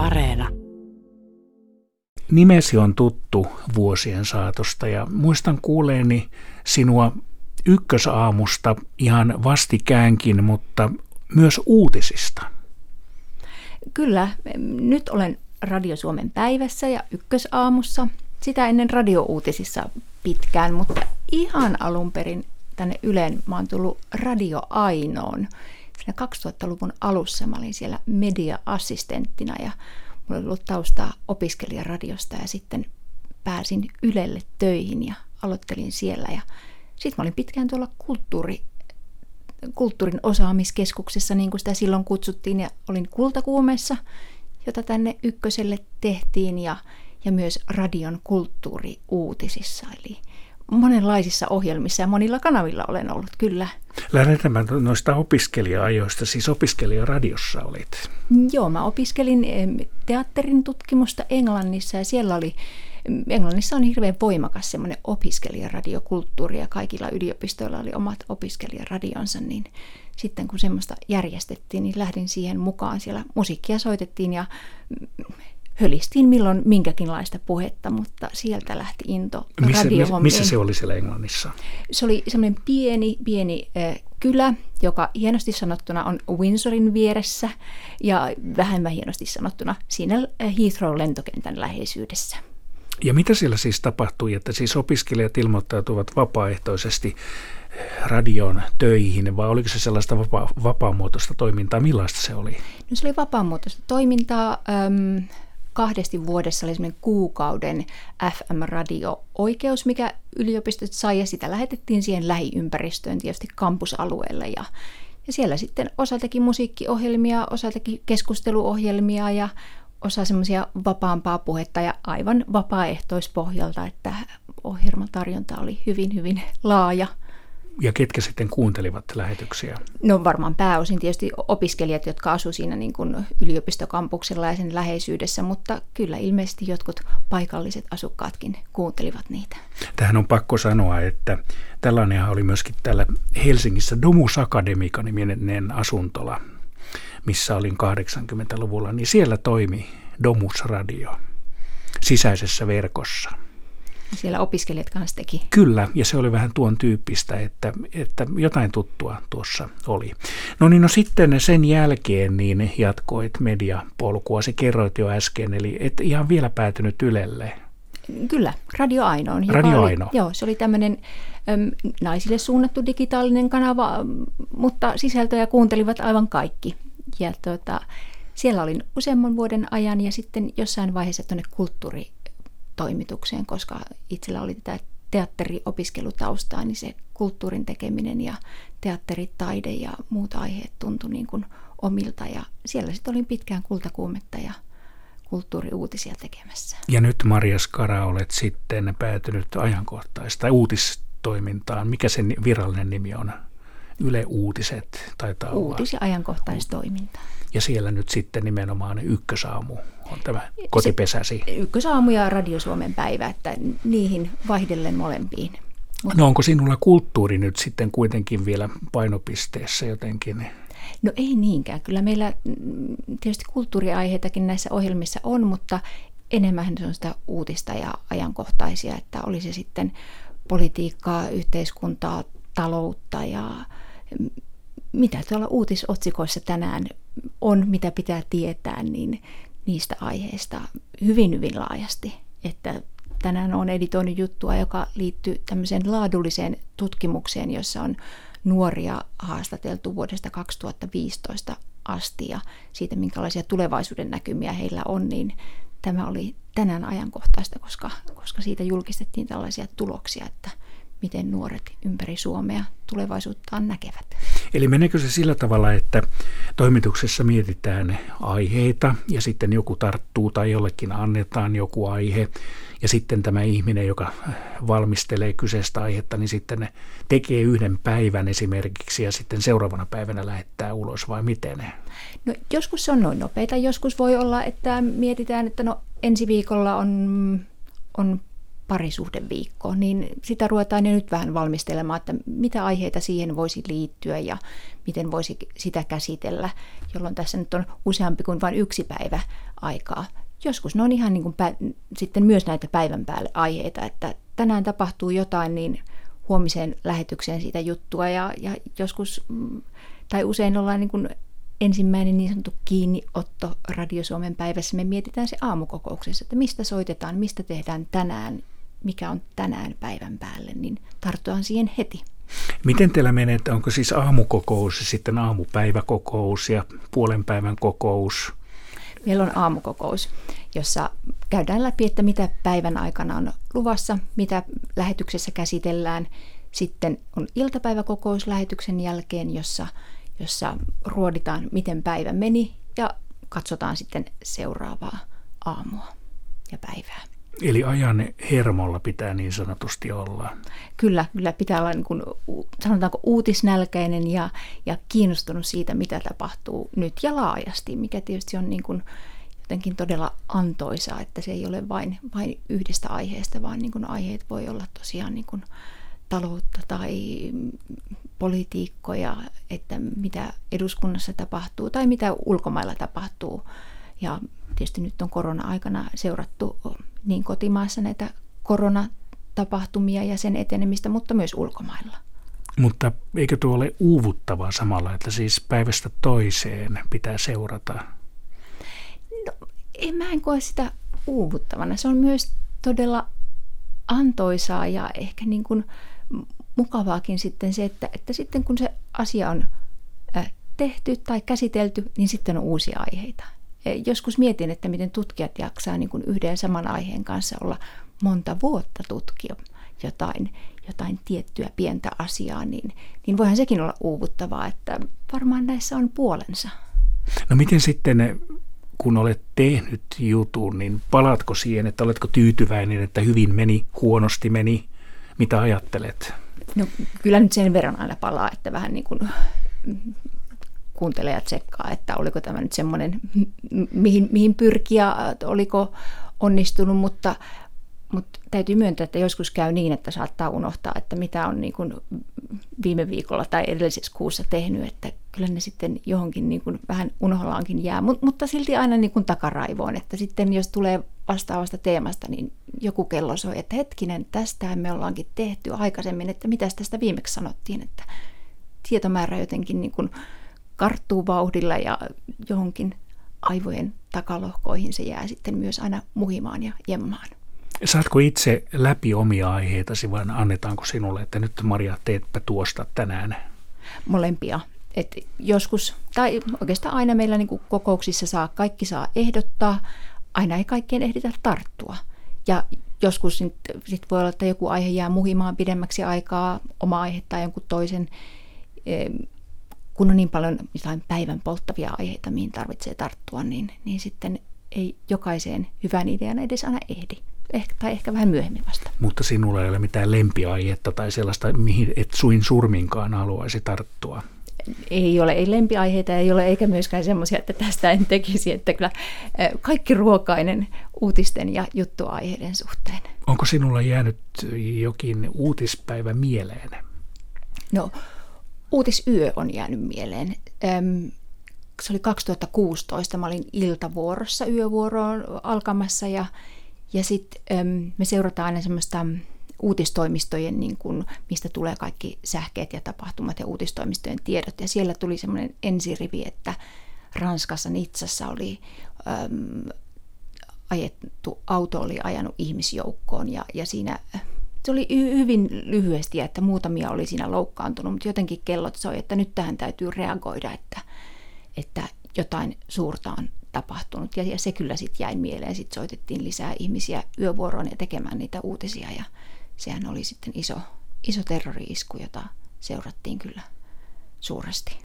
Areena. Nimesi on tuttu vuosien saatosta ja muistan kuuleeni sinua ykkösaamusta ihan vastikäänkin, mutta myös uutisista. Kyllä, nyt olen Radio Suomen päivässä ja ykkösaamussa. Sitä ennen radiouutisissa pitkään, mutta ihan alun perin tänne Yleen mä oon tullut Radio Ainoon. Siinä 2000-luvun alussa mä olin siellä media-assistenttina ja mulla oli ollut taustaa opiskelijaradiosta ja sitten pääsin Ylelle töihin ja aloittelin siellä. Ja sitten mä olin pitkään tuolla kulttuuri, kulttuurin osaamiskeskuksessa, niin kuin sitä silloin kutsuttiin, ja olin kultakuumessa, jota tänne ykköselle tehtiin, ja, ja myös radion kulttuuriuutisissa. Eli monenlaisissa ohjelmissa ja monilla kanavilla olen ollut, kyllä. Lähdetään noista opiskelija-ajoista, siis opiskelijaradiossa olit. Joo, mä opiskelin teatterin tutkimusta Englannissa ja siellä oli, Englannissa on hirveän voimakas semmoinen opiskelijaradiokulttuuri ja kaikilla yliopistoilla oli omat opiskelijaradionsa, niin sitten kun semmoista järjestettiin, niin lähdin siihen mukaan. Siellä musiikkia soitettiin ja hölistiin milloin minkäkinlaista puhetta, mutta sieltä lähti into missä, missä se oli siellä Englannissa? Se oli semmoinen pieni, pieni äh, kylä, joka hienosti sanottuna on Windsorin vieressä ja vähemmän hienosti sanottuna siinä Heathrow-lentokentän läheisyydessä. Ja mitä siellä siis tapahtui, että siis opiskelijat ilmoittautuvat vapaaehtoisesti radion töihin, vai oliko se sellaista vapaa, vapaamuotoista toimintaa? Millaista se oli? No se oli vapaamuotoista toimintaa. Ähm, kahdesti vuodessa oli semmoinen kuukauden FM-radio-oikeus, mikä yliopistot sai, ja sitä lähetettiin siihen lähiympäristöön, tietysti kampusalueelle, ja, ja siellä sitten osa teki musiikkiohjelmia, osa teki keskusteluohjelmia, ja osa semmoisia vapaampaa puhetta, ja aivan vapaaehtoispohjalta, että ohjelmatarjonta oli hyvin, hyvin laaja – ja ketkä sitten kuuntelivat lähetyksiä? No varmaan pääosin tietysti opiskelijat, jotka asuivat siinä niin kuin yliopistokampuksella ja sen läheisyydessä, mutta kyllä ilmeisesti jotkut paikalliset asukkaatkin kuuntelivat niitä. Tähän on pakko sanoa, että tällainen oli myöskin täällä Helsingissä Domus Academica niminen asuntola, missä olin 80-luvulla, niin siellä toimi Domus Radio sisäisessä verkossa – siellä opiskelijat kanssa teki. Kyllä, ja se oli vähän tuon tyyppistä, että, että jotain tuttua tuossa oli. No niin, no sitten sen jälkeen niin jatkoit mediapolkua, se kerroit jo äsken, eli et ihan vielä päätynyt Ylelle. Kyllä, Radio Ainoon. Radio Aino. Oli, joo, se oli tämmöinen äm, naisille suunnattu digitaalinen kanava, mutta sisältöjä kuuntelivat aivan kaikki. Ja tuota, siellä olin useamman vuoden ajan ja sitten jossain vaiheessa tuonne kulttuuri toimitukseen, koska itsellä oli tätä teatteriopiskelutaustaa, niin se kulttuurin tekeminen ja teatteritaide ja muut aiheet tuntui niin kuin omilta. Ja siellä sitten olin pitkään kultakuumetta ja kulttuuriuutisia tekemässä. Ja nyt Maria Skara olet sitten päätynyt ajankohtaista uutistoimintaan. Mikä sen virallinen nimi on? Yle Uutiset taitaa olla. Uutis- ja ajankohtaistoiminta. Ja siellä nyt sitten nimenomaan ykkösaamu on tämä kotipesäsi. Se, ykkösaamu ja Radio Suomen päivä, että niihin vaihdellen molempiin. No onko sinulla kulttuuri nyt sitten kuitenkin vielä painopisteessä jotenkin? No ei niinkään. Kyllä meillä mm, tietysti kulttuuriaiheitakin näissä ohjelmissa on, mutta enemmän se on sitä uutista ja ajankohtaisia, että oli se sitten politiikkaa, yhteiskuntaa, taloutta ja mitä tuolla uutisotsikoissa tänään on, mitä pitää tietää, niin niistä aiheista hyvin, hyvin laajasti. Että tänään on editoinut juttua, joka liittyy tämmöiseen laadulliseen tutkimukseen, jossa on nuoria haastateltu vuodesta 2015 asti ja siitä, minkälaisia tulevaisuuden näkymiä heillä on, niin tämä oli tänään ajankohtaista, koska, koska siitä julkistettiin tällaisia tuloksia, että miten nuoret ympäri Suomea tulevaisuuttaan näkevät. Eli meneekö se sillä tavalla, että toimituksessa mietitään aiheita ja sitten joku tarttuu tai jollekin annetaan joku aihe ja sitten tämä ihminen, joka valmistelee kyseistä aihetta, niin sitten tekee yhden päivän esimerkiksi ja sitten seuraavana päivänä lähettää ulos vai miten? No, joskus se on noin nopeita, joskus voi olla, että mietitään, että no ensi viikolla on, on parisuhdeviikko, niin sitä ruvetaan jo nyt vähän valmistelemaan, että mitä aiheita siihen voisi liittyä ja miten voisi sitä käsitellä, jolloin tässä nyt on useampi kuin vain yksi päivä aikaa. Joskus ne on ihan niin kuin pä- sitten myös näitä päivän päälle aiheita, että tänään tapahtuu jotain, niin huomiseen lähetykseen siitä juttua ja, ja joskus mm, tai usein ollaan niin kuin ensimmäinen niin sanottu kiinniotto Radio Suomen päivässä. Me mietitään se aamukokouksessa, että mistä soitetaan, mistä tehdään tänään, mikä on tänään päivän päälle, niin tarttuaan siihen heti. Miten teillä menee, että onko siis aamukokous ja sitten aamupäiväkokous ja puolen päivän kokous? Meillä on aamukokous, jossa käydään läpi, että mitä päivän aikana on luvassa, mitä lähetyksessä käsitellään. Sitten on iltapäiväkokous lähetyksen jälkeen, jossa, jossa ruoditaan, miten päivä meni ja katsotaan sitten seuraavaa aamua ja päivää. Eli ajan hermolla pitää niin sanotusti olla. Kyllä, kyllä pitää olla niin kuin, sanotaanko uutisnälkäinen ja, ja kiinnostunut siitä, mitä tapahtuu nyt ja laajasti, mikä tietysti on niin kuin jotenkin todella antoisaa, että se ei ole vain, vain yhdestä aiheesta, vaan niin kuin aiheet voi olla tosiaan niin kuin taloutta tai politiikkoja, että mitä eduskunnassa tapahtuu tai mitä ulkomailla tapahtuu. Ja tietysti nyt on korona-aikana seurattu niin kotimaassa näitä koronatapahtumia ja sen etenemistä, mutta myös ulkomailla. Mutta eikö tuo ole uuvuttavaa samalla, että siis päivästä toiseen pitää seurata? No, en mä en koe sitä uuvuttavana. Se on myös todella antoisaa ja ehkä niin kuin mukavaakin sitten se, että, että sitten kun se asia on tehty tai käsitelty, niin sitten on uusia aiheita. Eh, joskus mietin, että miten tutkijat jaksaa niin kuin yhden saman aiheen kanssa olla monta vuotta tutkia jotain, jotain tiettyä pientä asiaa, niin, niin voihan sekin olla uuvuttavaa, että varmaan näissä on puolensa. No miten sitten, kun olet tehnyt jutun, niin palaatko siihen, että oletko tyytyväinen, että hyvin meni, huonosti meni, mitä ajattelet? No kyllä nyt sen verran aina palaa, että vähän niin kuin kuuntelee ja tsekkaa, että oliko tämä nyt semmoinen, mihin, mihin pyrkiä, oliko onnistunut, mutta, mutta täytyy myöntää, että joskus käy niin, että saattaa unohtaa, että mitä on niin kuin viime viikolla tai edellisessä kuussa tehnyt, että kyllä ne sitten johonkin niin kuin vähän unohdaankin jää, Mut, mutta silti aina niin kuin takaraivoon, että sitten jos tulee vastaavasta teemasta, niin joku kello soi, että hetkinen, tästä me ollaankin tehty aikaisemmin, että mitä tästä viimeksi sanottiin, että tietomäärä jotenkin niin kuin karttuu vauhdilla ja johonkin aivojen takalohkoihin se jää sitten myös aina muhimaan ja jemmaan. Saatko itse läpi omia aiheitasi vai annetaanko sinulle, että nyt Maria teetpä tuosta tänään? Molempia. Et joskus, tai oikeastaan aina meillä niin kuin kokouksissa saa, kaikki saa ehdottaa, aina ei kaikkeen ehditä tarttua. Ja joskus sit, sit voi olla, että joku aihe jää muhimaan pidemmäksi aikaa, oma aihe tai jonkun toisen kun on niin paljon jotain päivän polttavia aiheita, mihin tarvitsee tarttua, niin, niin sitten ei jokaiseen hyvän idean edes aina ehdi. Ehkä, tai ehkä vähän myöhemmin vasta. Mutta sinulla ei ole mitään lempiaihetta tai sellaista, mihin et suin surminkaan haluaisi tarttua. Ei ole, ei lempiaiheita ei ole, eikä myöskään semmoisia, että tästä en tekisi, että kyllä kaikki ruokainen uutisten ja juttuaiheiden suhteen. Onko sinulla jäänyt jokin uutispäivä mieleen? No uutisyö on jäänyt mieleen. Se oli 2016, mä olin iltavuorossa yövuoroon alkamassa ja, ja sitten me seurataan aina semmoista uutistoimistojen, niin kun, mistä tulee kaikki sähkeet ja tapahtumat ja uutistoimistojen tiedot. Ja siellä tuli semmoinen ensirivi, että Ranskassa Nitsassa oli äm, ajettu, auto oli ajanut ihmisjoukkoon ja, ja siinä se oli hyvin lyhyesti, että muutamia oli siinä loukkaantunut, mutta jotenkin kellot soi, että nyt tähän täytyy reagoida, että, että jotain suurta on tapahtunut. Ja, ja se kyllä sitten jäi mieleen. Sitten soitettiin lisää ihmisiä yövuoroon ja tekemään niitä uutisia ja sehän oli sitten iso, iso terrori-isku, jota seurattiin kyllä suuresti.